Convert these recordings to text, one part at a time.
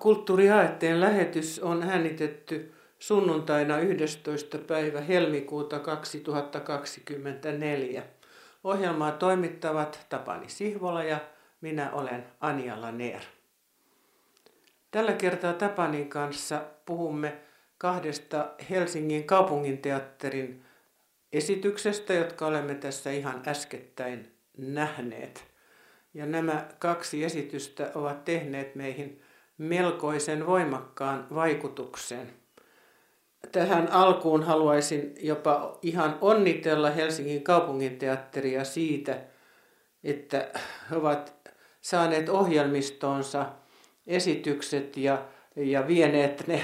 Seuraava kulttuuriaatteen lähetys on äänitetty sunnuntaina 11. päivä helmikuuta 2024. Ohjelmaa toimittavat Tapani Sihvola ja minä olen Anja Neer. Tällä kertaa Tapanin kanssa puhumme kahdesta Helsingin kaupunginteatterin esityksestä, jotka olemme tässä ihan äskettäin nähneet. Ja nämä kaksi esitystä ovat tehneet meihin melkoisen voimakkaan vaikutuksen. Tähän alkuun haluaisin jopa ihan onnitella Helsingin kaupunginteatteria siitä, että he ovat saaneet ohjelmistoonsa esitykset ja, ja vieneet ne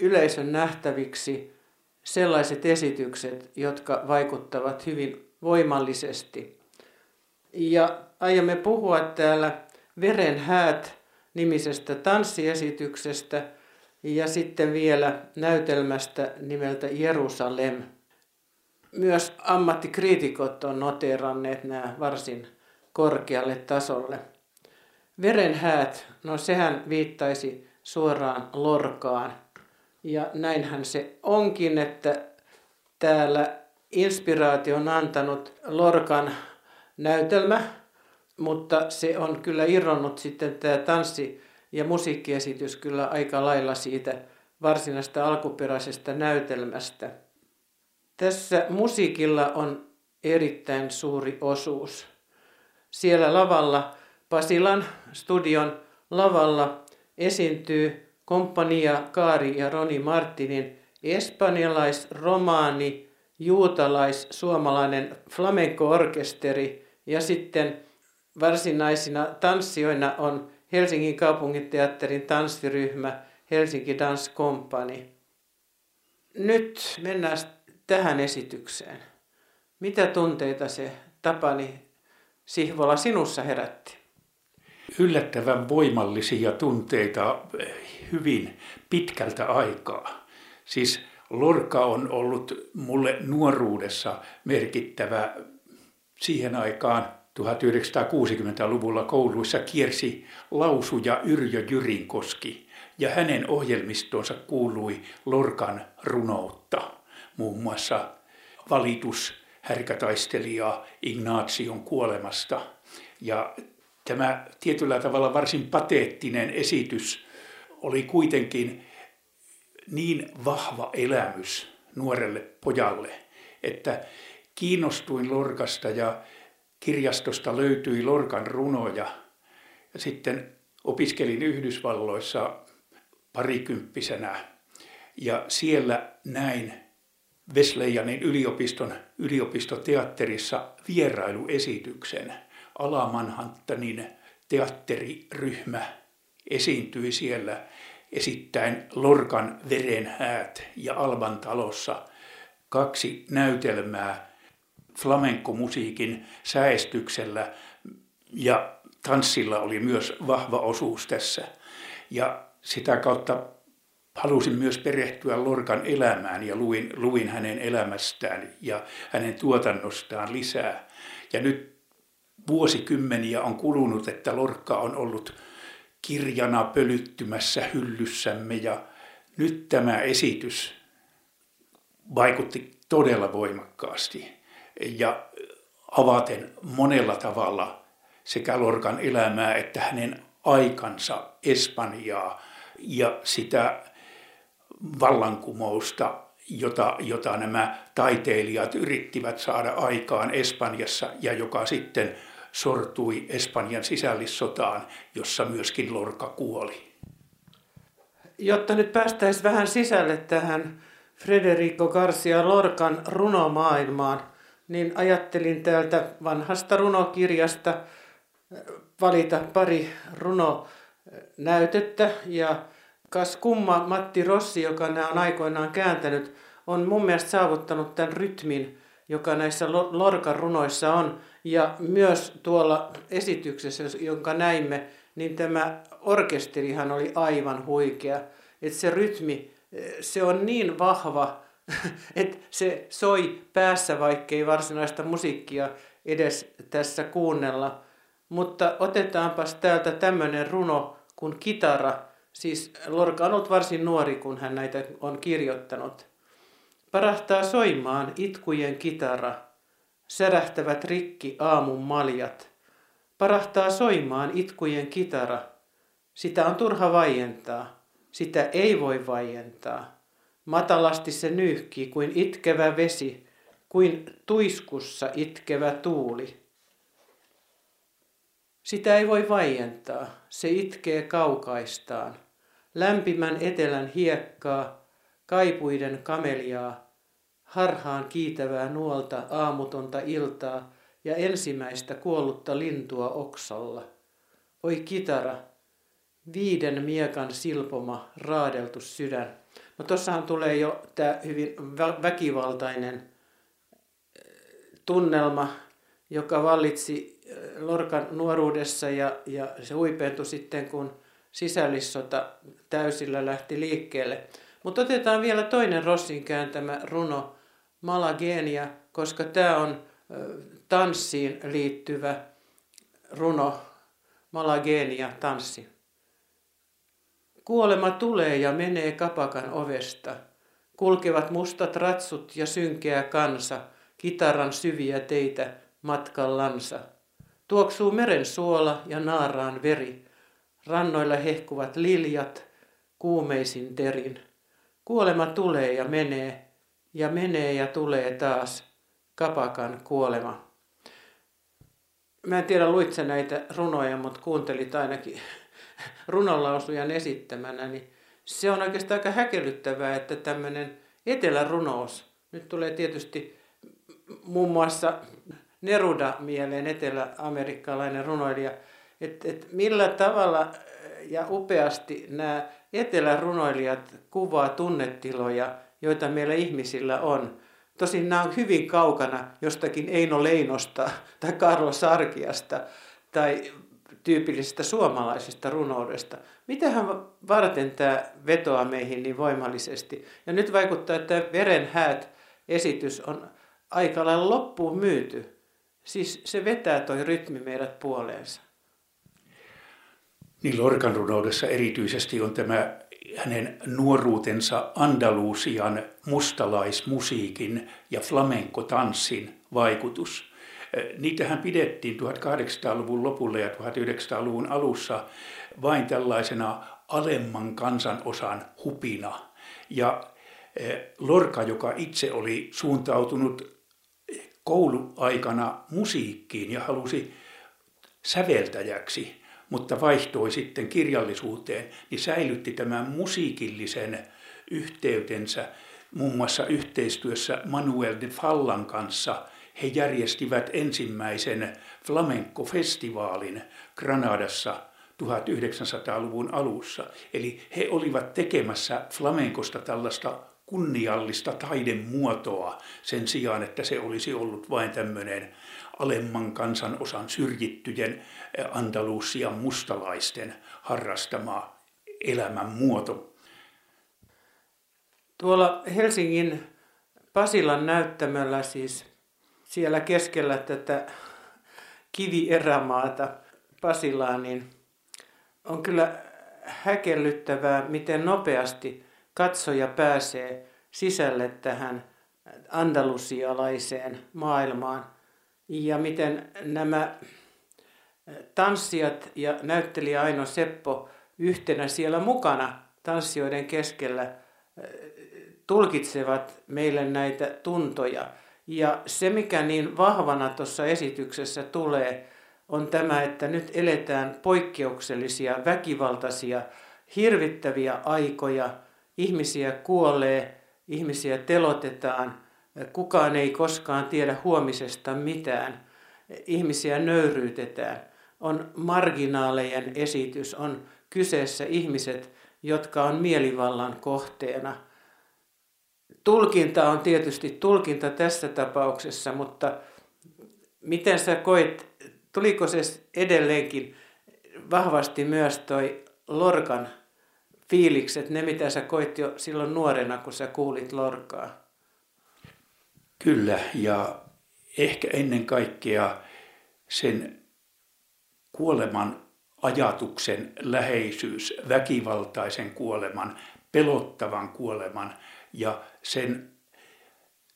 yleisön nähtäviksi sellaiset esitykset, jotka vaikuttavat hyvin voimallisesti. Ja aiomme puhua täällä Veren häät nimisestä tanssiesityksestä ja sitten vielä näytelmästä nimeltä Jerusalem. Myös ammattikriitikot on noteeranneet nämä varsin korkealle tasolle. Veren häät, no sehän viittaisi suoraan Lorkaan. Ja näinhän se onkin, että täällä inspiraation antanut Lorkan näytelmä, mutta se on kyllä irronnut sitten tämä tanssi- ja musiikkiesitys kyllä aika lailla siitä varsinaista alkuperäisestä näytelmästä. Tässä musiikilla on erittäin suuri osuus. Siellä lavalla, Pasilan studion lavalla esiintyy komppania Kaari ja Roni Martinin espanjalais, romaani, juutalais, suomalainen flamenco-orkesteri ja sitten varsinaisina tanssijoina on Helsingin kaupunginteatterin tanssiryhmä Helsinki Dance Company. Nyt mennään tähän esitykseen. Mitä tunteita se Tapani Sihvola sinussa herätti? Yllättävän voimallisia tunteita hyvin pitkältä aikaa. Siis Lorca on ollut mulle nuoruudessa merkittävä siihen aikaan 1960-luvulla kouluissa kiersi lausuja Yrjö Jyrinkoski ja hänen ohjelmistonsa kuului Lorkan runoutta, muun muassa valitus härkätaistelijaa Ignaation kuolemasta. Ja tämä tietyllä tavalla varsin pateettinen esitys oli kuitenkin niin vahva elämys nuorelle pojalle, että kiinnostuin Lorkasta ja kirjastosta löytyi Lorkan runoja. Ja sitten opiskelin Yhdysvalloissa parikymppisenä ja siellä näin Wesleyanin yliopiston yliopistoteatterissa vierailuesityksen. Alamanhanttanin teatteriryhmä esiintyi siellä esittäen Lorkan verenhäät ja Alban talossa kaksi näytelmää flamenco-musiikin säestyksellä ja tanssilla oli myös vahva osuus tässä. Ja sitä kautta halusin myös perehtyä Lorkan elämään ja luin, luin hänen elämästään ja hänen tuotannostaan lisää. Ja nyt vuosikymmeniä on kulunut, että Lorkka on ollut kirjana pölyttymässä hyllyssämme ja nyt tämä esitys vaikutti todella voimakkaasti ja avaten monella tavalla sekä Lorkan elämää että hänen aikansa Espanjaa ja sitä vallankumousta, jota, jota nämä taiteilijat yrittivät saada aikaan Espanjassa ja joka sitten sortui Espanjan sisällissotaan, jossa myöskin Lorca kuoli. Jotta nyt päästäisiin vähän sisälle tähän Federico Garcia Lorcan runomaailmaan, niin ajattelin täältä vanhasta runokirjasta äh, valita pari runonäytettä. Ja kas kumma Matti Rossi, joka nämä on aikoinaan kääntänyt, on mun mielestä saavuttanut tämän rytmin, joka näissä Lorcan runoissa on. Ja myös tuolla esityksessä, jonka näimme, niin tämä orkesterihan oli aivan huikea. Että se rytmi, eh, se on niin vahva, että se soi päässä, vaikkei varsinaista musiikkia edes tässä kuunnella. Mutta otetaanpas täältä tämmöinen runo kun kitara, siis Lorca on ollut varsin nuori, kun hän näitä on kirjoittanut. Parahtaa soimaan itkujen kitara, särähtävät rikki aamun maljat. Parahtaa soimaan itkujen kitara, sitä on turha vaientaa, sitä ei voi vaientaa. Matalasti se nyyhkii kuin itkevä vesi, kuin tuiskussa itkevä tuuli. Sitä ei voi vaientaa, se itkee kaukaistaan. Lämpimän etelän hiekkaa, kaipuiden kameliaa, harhaan kiitävää nuolta aamutonta iltaa ja ensimmäistä kuollutta lintua oksalla. Oi kitara, viiden miekan silpoma, raadeltu sydän. No tossahan tulee jo tämä hyvin väkivaltainen eh, tunnelma, joka vallitsi eh, Lorkan nuoruudessa ja, ja se huipentui sitten, kun sisällissota täysillä lähti liikkeelle. Mutta otetaan vielä toinen Rossin kääntämä runo Malagenia, koska tämä on eh, tanssiin liittyvä runo, Malagenia, tanssi. Kuolema tulee ja menee kapakan ovesta. Kulkevat mustat ratsut ja synkeä kansa, kitaran syviä teitä matkallansa. Tuoksuu meren suola ja naaraan veri. Rannoilla hehkuvat liljat, kuumeisin terin. Kuolema tulee ja menee, ja menee ja tulee taas, kapakan kuolema. Mä en tiedä, luitse näitä runoja, mutta kuuntelit ainakin runonlausujan esittämänä, niin se on oikeastaan aika häkellyttävää, että tämmöinen etelärunous, nyt tulee tietysti muun muassa Neruda mieleen, etelä-amerikkalainen runoilija, että et millä tavalla ja upeasti nämä etelärunoilijat kuvaa tunnetiloja, joita meillä ihmisillä on. Tosin nämä on hyvin kaukana jostakin Eino Leinosta tai Karlo Sarkiasta tai tyypillisestä suomalaisesta runoudesta. Mitähän varten tämä vetoaa meihin niin voimallisesti? Ja nyt vaikuttaa, että veren häät esitys on aika lailla loppuun myyty. Siis se vetää toi rytmi meidät puoleensa. Niin Lorcan runoudessa erityisesti on tämä hänen nuoruutensa Andalusian mustalaismusiikin ja flamenco-tanssin vaikutus – Niitähän pidettiin 1800-luvun lopulla ja 1900-luvun alussa vain tällaisena alemman kansanosan hupina. Ja Lorca, joka itse oli suuntautunut kouluaikana musiikkiin ja halusi säveltäjäksi, mutta vaihtoi sitten kirjallisuuteen, niin säilytti tämän musiikillisen yhteytensä muun muassa yhteistyössä Manuel de Fallan kanssa – he järjestivät ensimmäisen flamenco-festivaalin Granadassa 1900-luvun alussa. Eli he olivat tekemässä flamenkosta tällaista kunniallista taidemuotoa sen sijaan, että se olisi ollut vain tämmöinen alemman kansanosan syrjittyjen Andalusian mustalaisten harrastama elämänmuoto. Tuolla Helsingin Pasilan näyttämällä siis siellä keskellä tätä kivierämaata Pasilaa, niin on kyllä häkellyttävää, miten nopeasti katsoja pääsee sisälle tähän andalusialaiseen maailmaan ja miten nämä tanssijat ja näyttelijä Aino Seppo yhtenä siellä mukana tanssijoiden keskellä tulkitsevat meille näitä tuntoja. Ja se, mikä niin vahvana tuossa esityksessä tulee, on tämä, että nyt eletään poikkeuksellisia, väkivaltaisia, hirvittäviä aikoja. Ihmisiä kuolee, ihmisiä telotetaan, kukaan ei koskaan tiedä huomisesta mitään. Ihmisiä nöyryytetään. On marginaalejen esitys, on kyseessä ihmiset, jotka on mielivallan kohteena – tulkinta on tietysti tulkinta tässä tapauksessa, mutta miten sä koit, tuliko se edelleenkin vahvasti myös toi Lorkan fiilikset, ne mitä sä koit jo silloin nuorena, kun sä kuulit Lorkaa? Kyllä, ja ehkä ennen kaikkea sen kuoleman ajatuksen läheisyys, väkivaltaisen kuoleman, pelottavan kuoleman ja sen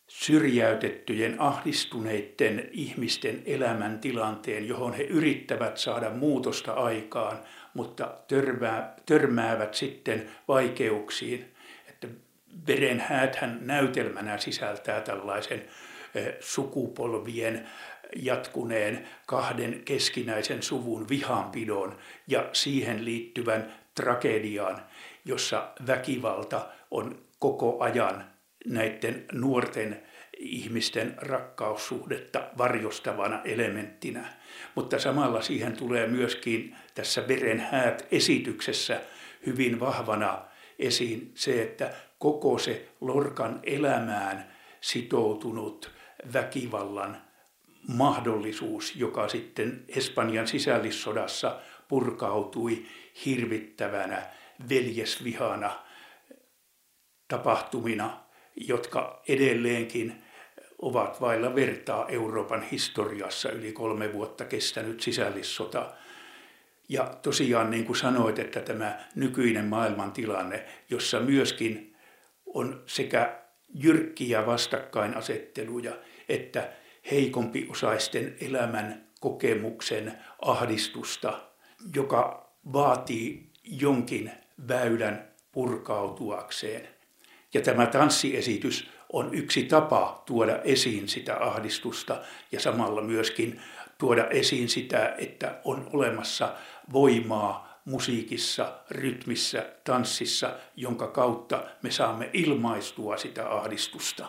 syrjäytettyjen, ahdistuneiden ihmisten elämäntilanteen, johon he yrittävät saada muutosta aikaan, mutta törmää, törmäävät sitten vaikeuksiin. Että veren hääthän näytelmänä sisältää tällaisen eh, sukupolvien jatkuneen kahden keskinäisen suvun vihanpidon ja siihen liittyvän tragedian, jossa väkivalta on koko ajan näiden nuorten ihmisten rakkaussuhdetta varjostavana elementtinä. Mutta samalla siihen tulee myöskin tässä veren häät esityksessä hyvin vahvana esiin se, että koko se Lorkan elämään sitoutunut väkivallan mahdollisuus, joka sitten Espanjan sisällissodassa purkautui hirvittävänä veljesvihana tapahtumina, jotka edelleenkin ovat vailla vertaa Euroopan historiassa yli kolme vuotta kestänyt sisällissota. Ja tosiaan niin kuin sanoit, että tämä nykyinen maailmantilanne, jossa myöskin on sekä jyrkkiä vastakkainasetteluja että heikompi osaisten elämän kokemuksen ahdistusta, joka vaatii jonkin väylän purkautuakseen. Ja tämä tanssiesitys on yksi tapa tuoda esiin sitä ahdistusta ja samalla myöskin tuoda esiin sitä, että on olemassa voimaa musiikissa, rytmissä, tanssissa, jonka kautta me saamme ilmaistua sitä ahdistusta.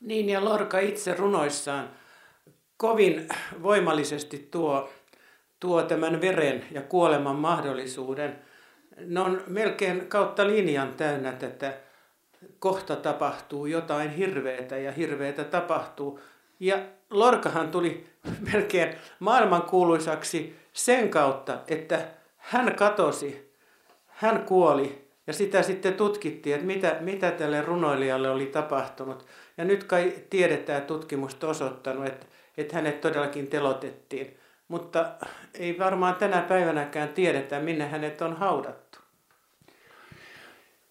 Niin ja Lorca itse runoissaan kovin voimallisesti tuo, tuo tämän veren ja kuoleman mahdollisuuden. Ne on melkein kautta linjan täynnä tätä kohta tapahtuu jotain hirveätä ja hirveätä tapahtuu. Ja Lorkahan tuli melkein maailmankuuluisaksi sen kautta, että hän katosi, hän kuoli ja sitä sitten tutkittiin, että mitä, mitä tälle runoilijalle oli tapahtunut. Ja nyt kai tiedetään tutkimusta osoittanut, että, että hänet todellakin telotettiin. Mutta ei varmaan tänä päivänäkään tiedetä, minne hänet on haudattu.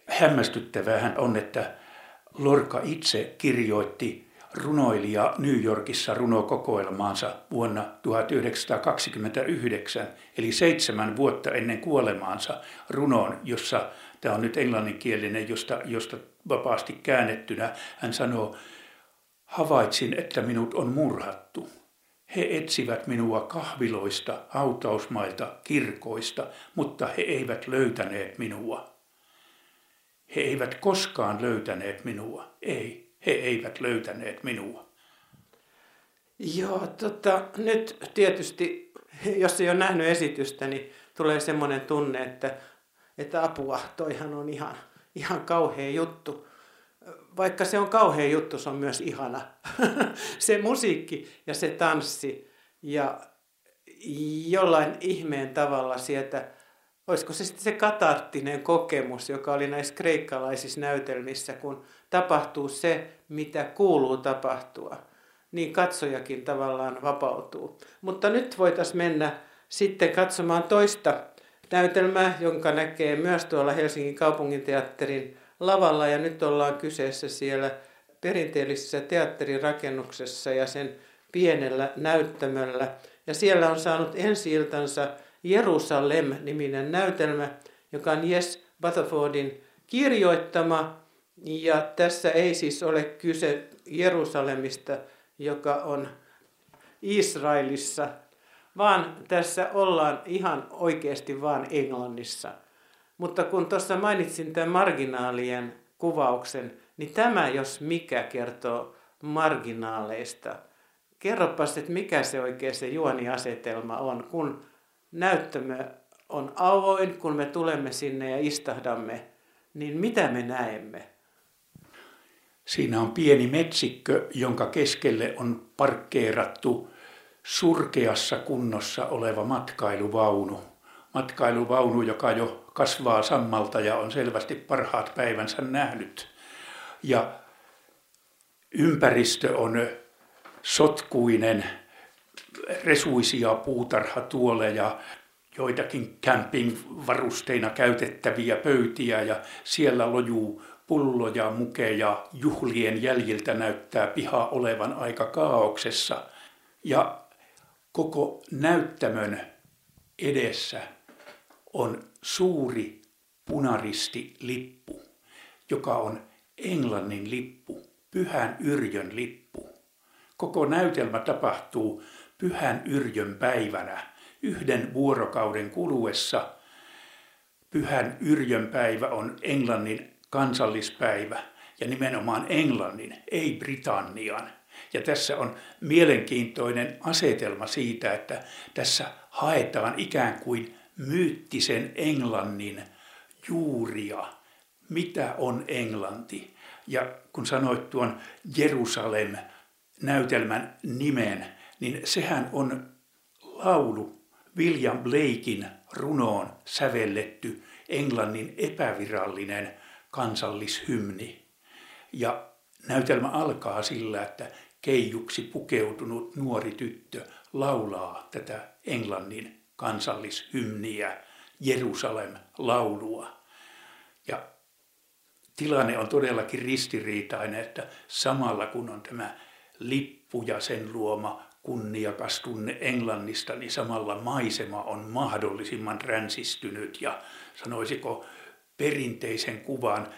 Hämmästyttävää on, että Lorca itse kirjoitti runoilija New Yorkissa runokokoelmaansa vuonna 1929, eli seitsemän vuotta ennen kuolemaansa runoon, jossa Tämä on nyt englanninkielinen, josta, josta vapaasti käännettynä hän sanoo, havaitsin, että minut on murhattu. He etsivät minua kahviloista, hautausmailta, kirkoista, mutta he eivät löytäneet minua. He eivät koskaan löytäneet minua. Ei, he eivät löytäneet minua. Joo, tota, nyt tietysti, jos ei ole nähnyt esitystä, niin tulee semmoinen tunne, että että apua, toihan on ihan, ihan kauhea juttu. Vaikka se on kauhea juttu, se on myös ihana. se musiikki ja se tanssi ja jollain ihmeen tavalla sieltä, olisiko se sitten se katarttinen kokemus, joka oli näissä kreikkalaisissa näytelmissä, kun tapahtuu se, mitä kuuluu tapahtua, niin katsojakin tavallaan vapautuu. Mutta nyt voitaisiin mennä sitten katsomaan toista näytelmä, jonka näkee myös tuolla Helsingin kaupunginteatterin lavalla ja nyt ollaan kyseessä siellä perinteellisessä teatterirakennuksessa ja sen pienellä näyttämöllä. Ja siellä on saanut ensi iltansa Jerusalem-niminen näytelmä, joka on Jes Batterfordin kirjoittama. Ja tässä ei siis ole kyse Jerusalemista, joka on Israelissa vaan tässä ollaan ihan oikeasti vaan Englannissa. Mutta kun tuossa mainitsin tämän marginaalien kuvauksen, niin tämä jos mikä kertoo marginaaleista. Kerropas, että mikä se oikein se juoniasetelma on, kun näyttämö on avoin, kun me tulemme sinne ja istahdamme, niin mitä me näemme? Siinä on pieni metsikkö, jonka keskelle on parkkeerattu surkeassa kunnossa oleva matkailuvaunu. Matkailuvaunu, joka jo kasvaa sammalta ja on selvästi parhaat päivänsä nähnyt. Ja ympäristö on sotkuinen, resuisia puutarhatuoleja, joitakin camping-varusteina käytettäviä pöytiä ja siellä lojuu pulloja, mukeja, juhlien jäljiltä näyttää piha olevan aika kaauksessa. Ja koko näyttämön edessä on suuri punaristi lippu, joka on Englannin lippu, Pyhän Yrjön lippu. Koko näytelmä tapahtuu Pyhän Yrjön päivänä yhden vuorokauden kuluessa. Pyhän Yrjön päivä on Englannin kansallispäivä ja nimenomaan Englannin, ei Britannian. Ja tässä on mielenkiintoinen asetelma siitä, että tässä haetaan ikään kuin myyttisen Englannin juuria. Mitä on Englanti? Ja kun sanoit tuon Jerusalem näytelmän nimen, niin sehän on laulu William Blakein runoon sävelletty Englannin epävirallinen kansallishymni. Ja näytelmä alkaa sillä, että keijuksi pukeutunut nuori tyttö laulaa tätä Englannin kansallishymniä, Jerusalem-laulua. Ja tilanne on todellakin ristiriitainen, että samalla kun on tämä lippu ja sen luoma kunniakas tunne Englannista, niin samalla maisema on mahdollisimman ränsistynyt ja sanoisiko perinteisen kuvan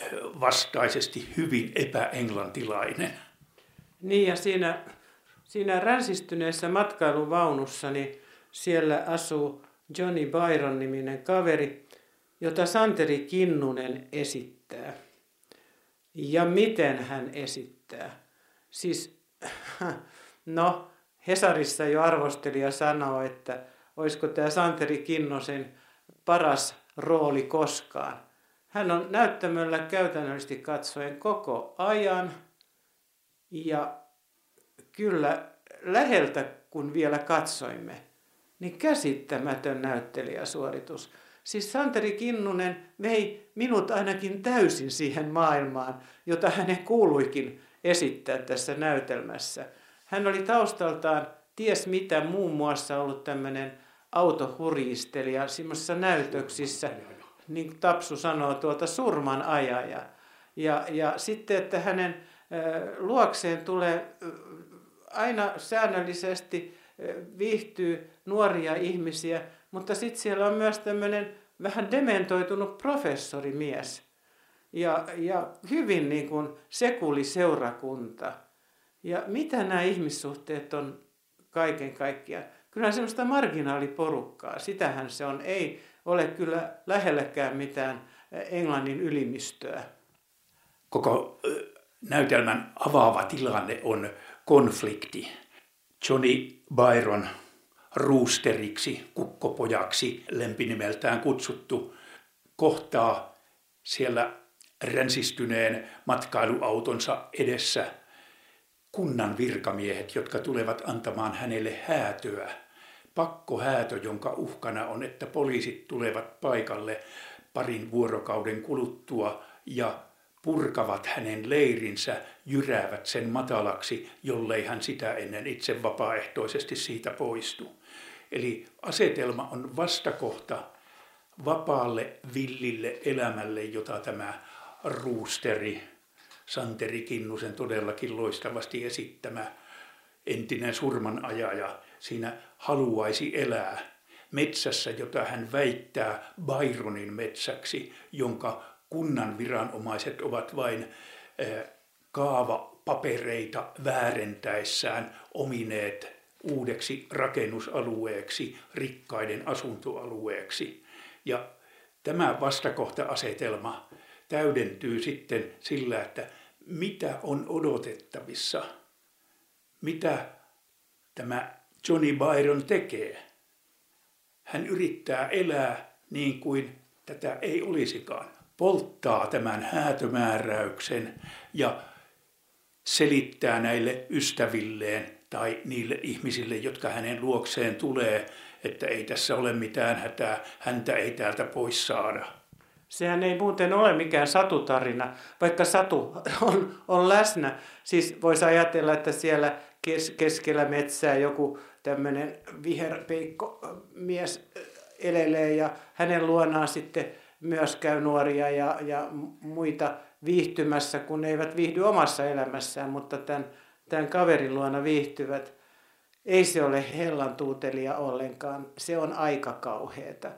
eh, vastaisesti hyvin epäenglantilainen. Niin ja siinä, siinä ränsistyneessä matkailuvaunussa, niin siellä asuu Johnny Byron-niminen kaveri, jota Santeri Kinnunen esittää. Ja miten hän esittää? Siis, no, Hesarissa jo arvostelija sanoo, että olisiko tämä Santeri Kinnosen paras rooli koskaan. Hän on näyttämöllä käytännöllisesti katsoen koko ajan ja kyllä läheltä kun vielä katsoimme, niin käsittämätön näyttelijäsuoritus. Siis Santeri Kinnunen vei minut ainakin täysin siihen maailmaan, jota hänen kuuluikin esittää tässä näytelmässä. Hän oli taustaltaan ties mitä muun muassa ollut tämmöinen autohuristelija semmoisissa näytöksissä, niin kuin Tapsu sanoo, tuota surman ajaja. Ja, ja sitten, että hänen luokseen tulee aina säännöllisesti viihtyy nuoria ihmisiä, mutta sitten siellä on myös tämmöinen vähän dementoitunut professorimies ja, ja hyvin niin kuin sekuliseurakunta. Ja mitä nämä ihmissuhteet on kaiken kaikkiaan? Kyllä semmoista marginaaliporukkaa, sitähän se on. Ei ole kyllä lähelläkään mitään Englannin ylimistöä. Koko näytelmän avaava tilanne on konflikti. Johnny Byron ruusteriksi, kukkopojaksi lempinimeltään kutsuttu, kohtaa siellä ränsistyneen matkailuautonsa edessä kunnan virkamiehet, jotka tulevat antamaan hänelle häätöä. Pakkohäätö, jonka uhkana on, että poliisit tulevat paikalle parin vuorokauden kuluttua ja purkavat hänen leirinsä, jyräävät sen matalaksi, jollei hän sitä ennen itse vapaaehtoisesti siitä poistu. Eli asetelma on vastakohta vapaalle, villille elämälle, jota tämä ruusteri, Santeri Kinnusen todellakin loistavasti esittämä entinen surmanajaja siinä haluaisi elää metsässä, jota hän väittää Byronin metsäksi, jonka kunnan viranomaiset ovat vain eh, kaavapapereita väärentäessään omineet uudeksi rakennusalueeksi, rikkaiden asuntoalueeksi. Ja tämä vastakohta-asetelma täydentyy sitten sillä, että mitä on odotettavissa, mitä tämä Johnny Byron tekee. Hän yrittää elää niin kuin tätä ei olisikaan. Polttaa tämän häätömääräyksen ja selittää näille ystävilleen tai niille ihmisille, jotka hänen luokseen tulee, että ei tässä ole mitään hätää, häntä ei täältä pois saada. Sehän ei muuten ole mikään satutarina, vaikka satu on, on läsnä. Siis voisi ajatella, että siellä kes, keskellä metsää joku tämmöinen viherpeikko mies elelee ja hänen luonaan sitten myös käy nuoria ja, ja muita viihtymässä, kun ne eivät viihdy omassa elämässään, mutta tämän, tämän kaverin luona viihtyvät. Ei se ole hellantuutelia ollenkaan, se on aika kauheeta.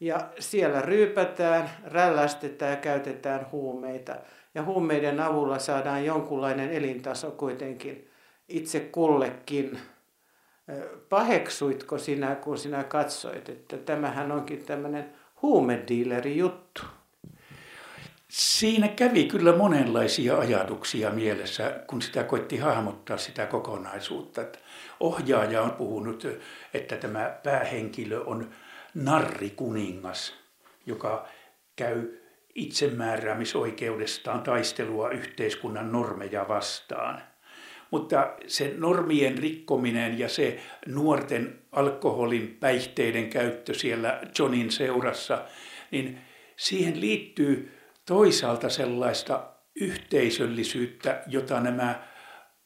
Ja siellä ryypätään, rällästetään ja käytetään huumeita. Ja huumeiden avulla saadaan jonkunlainen elintaso kuitenkin itse kullekin. Paheksuitko sinä, kun sinä katsoit, että tämähän onkin tämmöinen huumediileri juttu? Siinä kävi kyllä monenlaisia ajatuksia mielessä, kun sitä koitti hahmottaa sitä kokonaisuutta. ohjaaja on puhunut, että tämä päähenkilö on narrikuningas, joka käy itsemääräämisoikeudestaan taistelua yhteiskunnan normeja vastaan. Mutta se normien rikkominen ja se nuorten alkoholin päihteiden käyttö siellä Johnin seurassa, niin siihen liittyy toisaalta sellaista yhteisöllisyyttä, jota nämä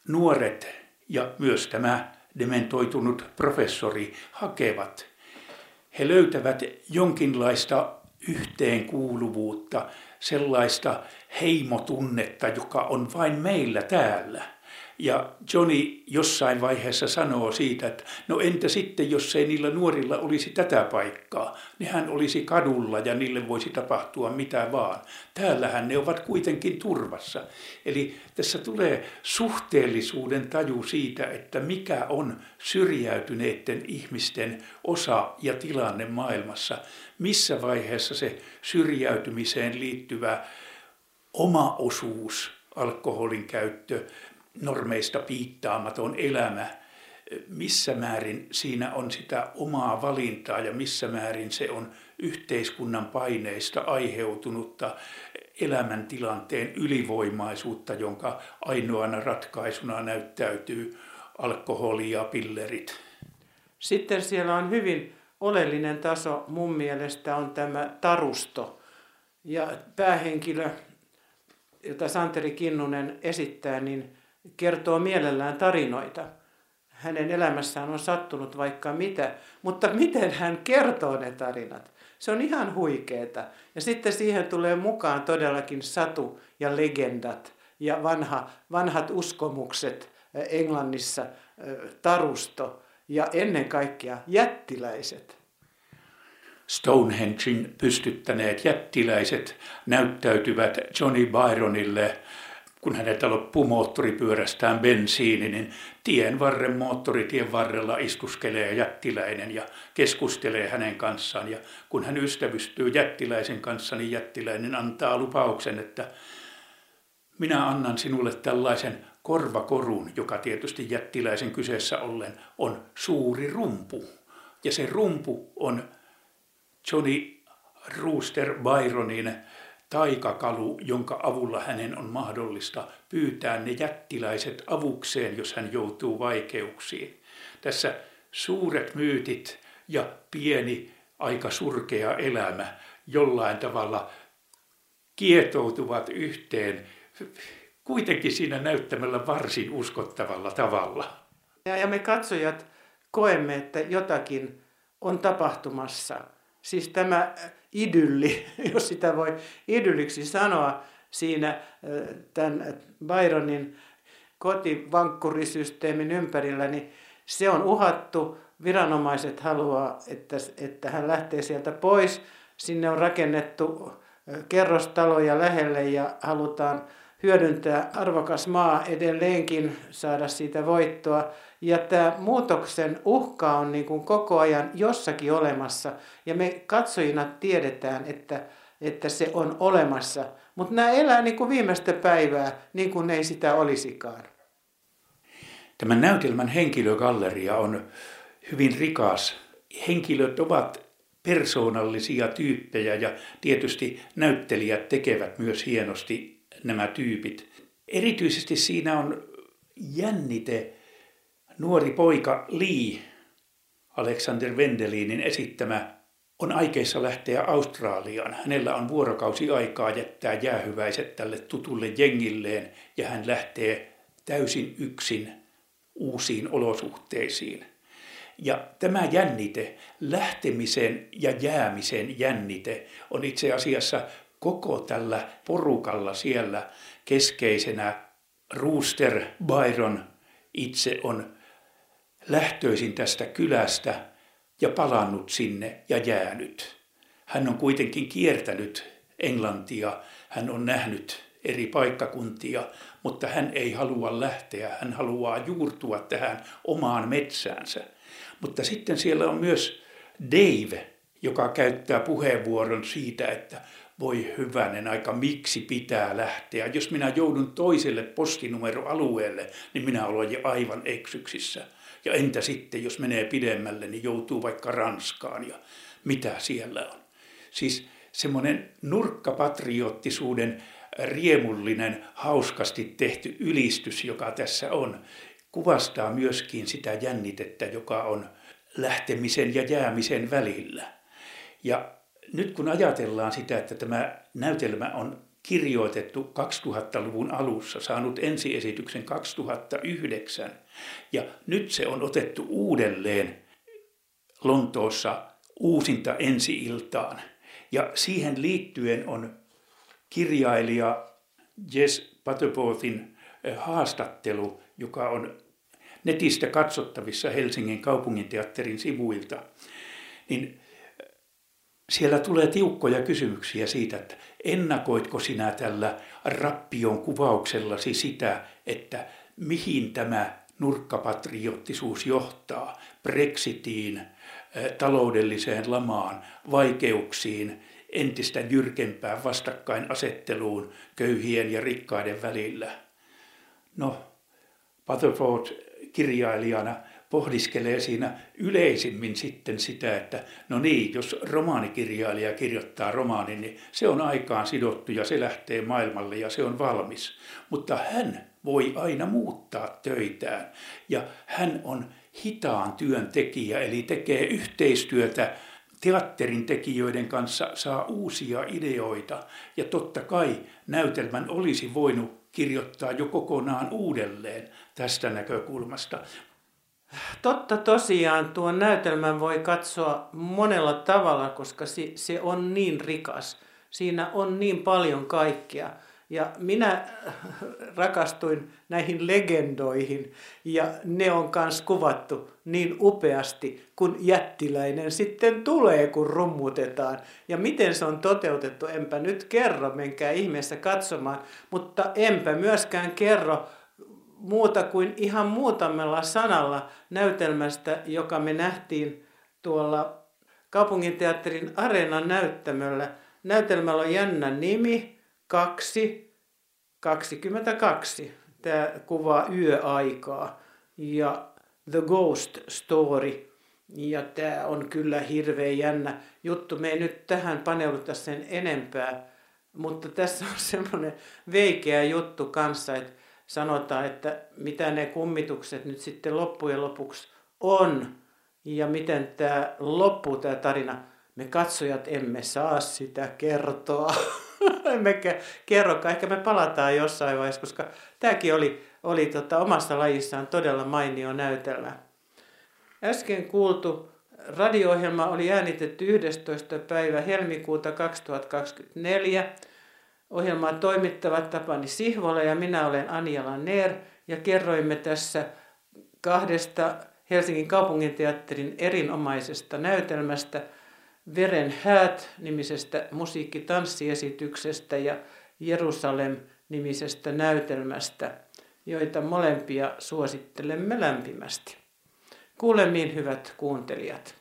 nuoret ja myös tämä dementoitunut professori hakevat. He löytävät jonkinlaista yhteenkuuluvuutta, sellaista heimotunnetta, joka on vain meillä täällä. Ja Johnny jossain vaiheessa sanoo siitä, että no entä sitten, jos ei niillä nuorilla olisi tätä paikkaa, niin hän olisi kadulla ja niille voisi tapahtua mitä vaan. Täällähän ne ovat kuitenkin turvassa. Eli tässä tulee suhteellisuuden taju siitä, että mikä on syrjäytyneiden ihmisten osa ja tilanne maailmassa. Missä vaiheessa se syrjäytymiseen liittyvä oma osuus, alkoholin käyttö, normeista piittaamaton elämä, missä määrin siinä on sitä omaa valintaa ja missä määrin se on yhteiskunnan paineista aiheutunutta elämäntilanteen ylivoimaisuutta, jonka ainoana ratkaisuna näyttäytyy alkoholi ja pillerit. Sitten siellä on hyvin oleellinen taso mun mielestä on tämä tarusto. Ja päähenkilö, jota Santeri Kinnunen esittää, niin kertoo mielellään tarinoita. Hänen elämässään on sattunut vaikka mitä, mutta miten hän kertoo ne tarinat? Se on ihan huikeeta. Ja sitten siihen tulee mukaan todellakin satu ja legendat ja vanha, vanhat uskomukset Englannissa, tarusto ja ennen kaikkea jättiläiset. Stonehengein pystyttäneet jättiläiset näyttäytyvät Johnny Byronille kun häneltä loppuu moottoripyörästään bensiini, niin tien varren moottoritien varrella istuskelee jättiläinen ja keskustelee hänen kanssaan. Ja kun hän ystävystyy jättiläisen kanssa, niin jättiläinen antaa lupauksen, että minä annan sinulle tällaisen korvakorun, joka tietysti jättiläisen kyseessä ollen on suuri rumpu. Ja se rumpu on Johnny Rooster Byronin taikakalu, jonka avulla hänen on mahdollista pyytää ne jättiläiset avukseen, jos hän joutuu vaikeuksiin. Tässä suuret myytit ja pieni, aika surkea elämä jollain tavalla kietoutuvat yhteen kuitenkin siinä näyttämällä varsin uskottavalla tavalla. Ja, ja me katsojat koemme, että jotakin on tapahtumassa. Siis tämä idylli, jos sitä voi idylliksi sanoa, siinä tämän Byronin kotivankkurisysteemin ympärillä, niin se on uhattu. Viranomaiset haluaa, että, että hän lähtee sieltä pois. Sinne on rakennettu kerrostaloja lähelle ja halutaan hyödyntää arvokas maa edelleenkin, saada siitä voittoa. Ja tämä muutoksen uhka on niin kuin koko ajan jossakin olemassa. Ja me katsojina tiedetään, että, että se on olemassa. Mutta nämä elää niin kuin viimeistä päivää, niin kuin ei sitä olisikaan. Tämän näytelmän henkilögalleria on hyvin rikas. Henkilöt ovat persoonallisia tyyppejä ja tietysti näyttelijät tekevät myös hienosti nämä tyypit. Erityisesti siinä on jännite nuori poika Lee, Alexander Wendelinin esittämä, on aikeissa lähteä Australiaan. Hänellä on vuorokausi aikaa jättää jäähyväiset tälle tutulle jengilleen ja hän lähtee täysin yksin uusiin olosuhteisiin. Ja tämä jännite, lähtemisen ja jäämisen jännite, on itse asiassa koko tällä porukalla siellä keskeisenä. Rooster Byron itse on lähtöisin tästä kylästä ja palannut sinne ja jäänyt. Hän on kuitenkin kiertänyt Englantia, hän on nähnyt eri paikkakuntia, mutta hän ei halua lähteä, hän haluaa juurtua tähän omaan metsäänsä. Mutta sitten siellä on myös Dave, joka käyttää puheenvuoron siitä, että voi hyvänen aika, miksi pitää lähteä. Jos minä joudun toiselle postinumeroalueelle, niin minä olen jo aivan eksyksissä. Ja entä sitten, jos menee pidemmälle, niin joutuu vaikka Ranskaan ja mitä siellä on. Siis semmoinen nurkkapatriottisuuden riemullinen, hauskasti tehty ylistys, joka tässä on, kuvastaa myöskin sitä jännitettä, joka on lähtemisen ja jäämisen välillä. Ja nyt kun ajatellaan sitä, että tämä näytelmä on kirjoitettu 2000-luvun alussa, saanut ensiesityksen 2009 ja nyt se on otettu uudelleen Lontoossa uusinta ensi-iltaan. Ja siihen liittyen on kirjailija Jess Paterportin eh, haastattelu, joka on netistä katsottavissa Helsingin kaupunginteatterin sivuilta, niin eh, siellä tulee tiukkoja kysymyksiä siitä, että ennakoitko sinä tällä rappion kuvauksellasi sitä, että mihin tämä nurkkapatriottisuus johtaa Brexitiin, eh, taloudelliseen lamaan, vaikeuksiin, entistä jyrkempään vastakkainasetteluun köyhien ja rikkaiden välillä. No, Rutherford kirjailijana pohdiskelee siinä yleisimmin sitten sitä, että no niin, jos romaanikirjailija kirjoittaa romaanin, niin se on aikaan sidottu ja se lähtee maailmalle ja se on valmis. Mutta hän voi aina muuttaa töitään ja hän on hitaan työntekijä, eli tekee yhteistyötä teatterin tekijöiden kanssa saa uusia ideoita ja totta kai näytelmän olisi voinut kirjoittaa jo kokonaan uudelleen tästä näkökulmasta. Totta tosiaan, tuon näytelmän voi katsoa monella tavalla, koska se on niin rikas. Siinä on niin paljon kaikkea. Ja minä rakastuin näihin legendoihin ja ne on myös kuvattu niin upeasti, kun jättiläinen sitten tulee, kun rummutetaan. Ja miten se on toteutettu, enpä nyt kerro, menkää ihmeessä katsomaan, mutta enpä myöskään kerro muuta kuin ihan muutamalla sanalla näytelmästä, joka me nähtiin tuolla kaupunginteatterin areenan näyttämöllä. Näytelmällä on jännä nimi, 2, 22. Tämä kuvaa yöaikaa. Ja The Ghost Story. Ja tämä on kyllä hirveän jännä juttu. Me ei nyt tähän paneuduta sen enempää, mutta tässä on semmoinen veikeä juttu kanssa, että sanotaan, että mitä ne kummitukset nyt sitten loppujen lopuksi on ja miten tämä loppuu tämä tarina. Me katsojat emme saa sitä kertoa. Emmekä kerro, Ehkä me palataan jossain vaiheessa, koska tämäkin oli, oli tota, omassa lajissaan todella mainio näytelmä. Äsken kuultu radio-ohjelma oli äänitetty 11. päivä helmikuuta 2024. Ohjelmaa toimittavat Tapani Sihvola ja minä olen Anjala Neer ja kerroimme tässä kahdesta Helsingin kaupunginteatterin erinomaisesta näytelmästä – Veren häät nimisestä musiikkitanssiesityksestä ja Jerusalem-nimisestä näytelmästä, joita molempia suosittelemme lämpimästi. Kuulemiin hyvät kuuntelijat.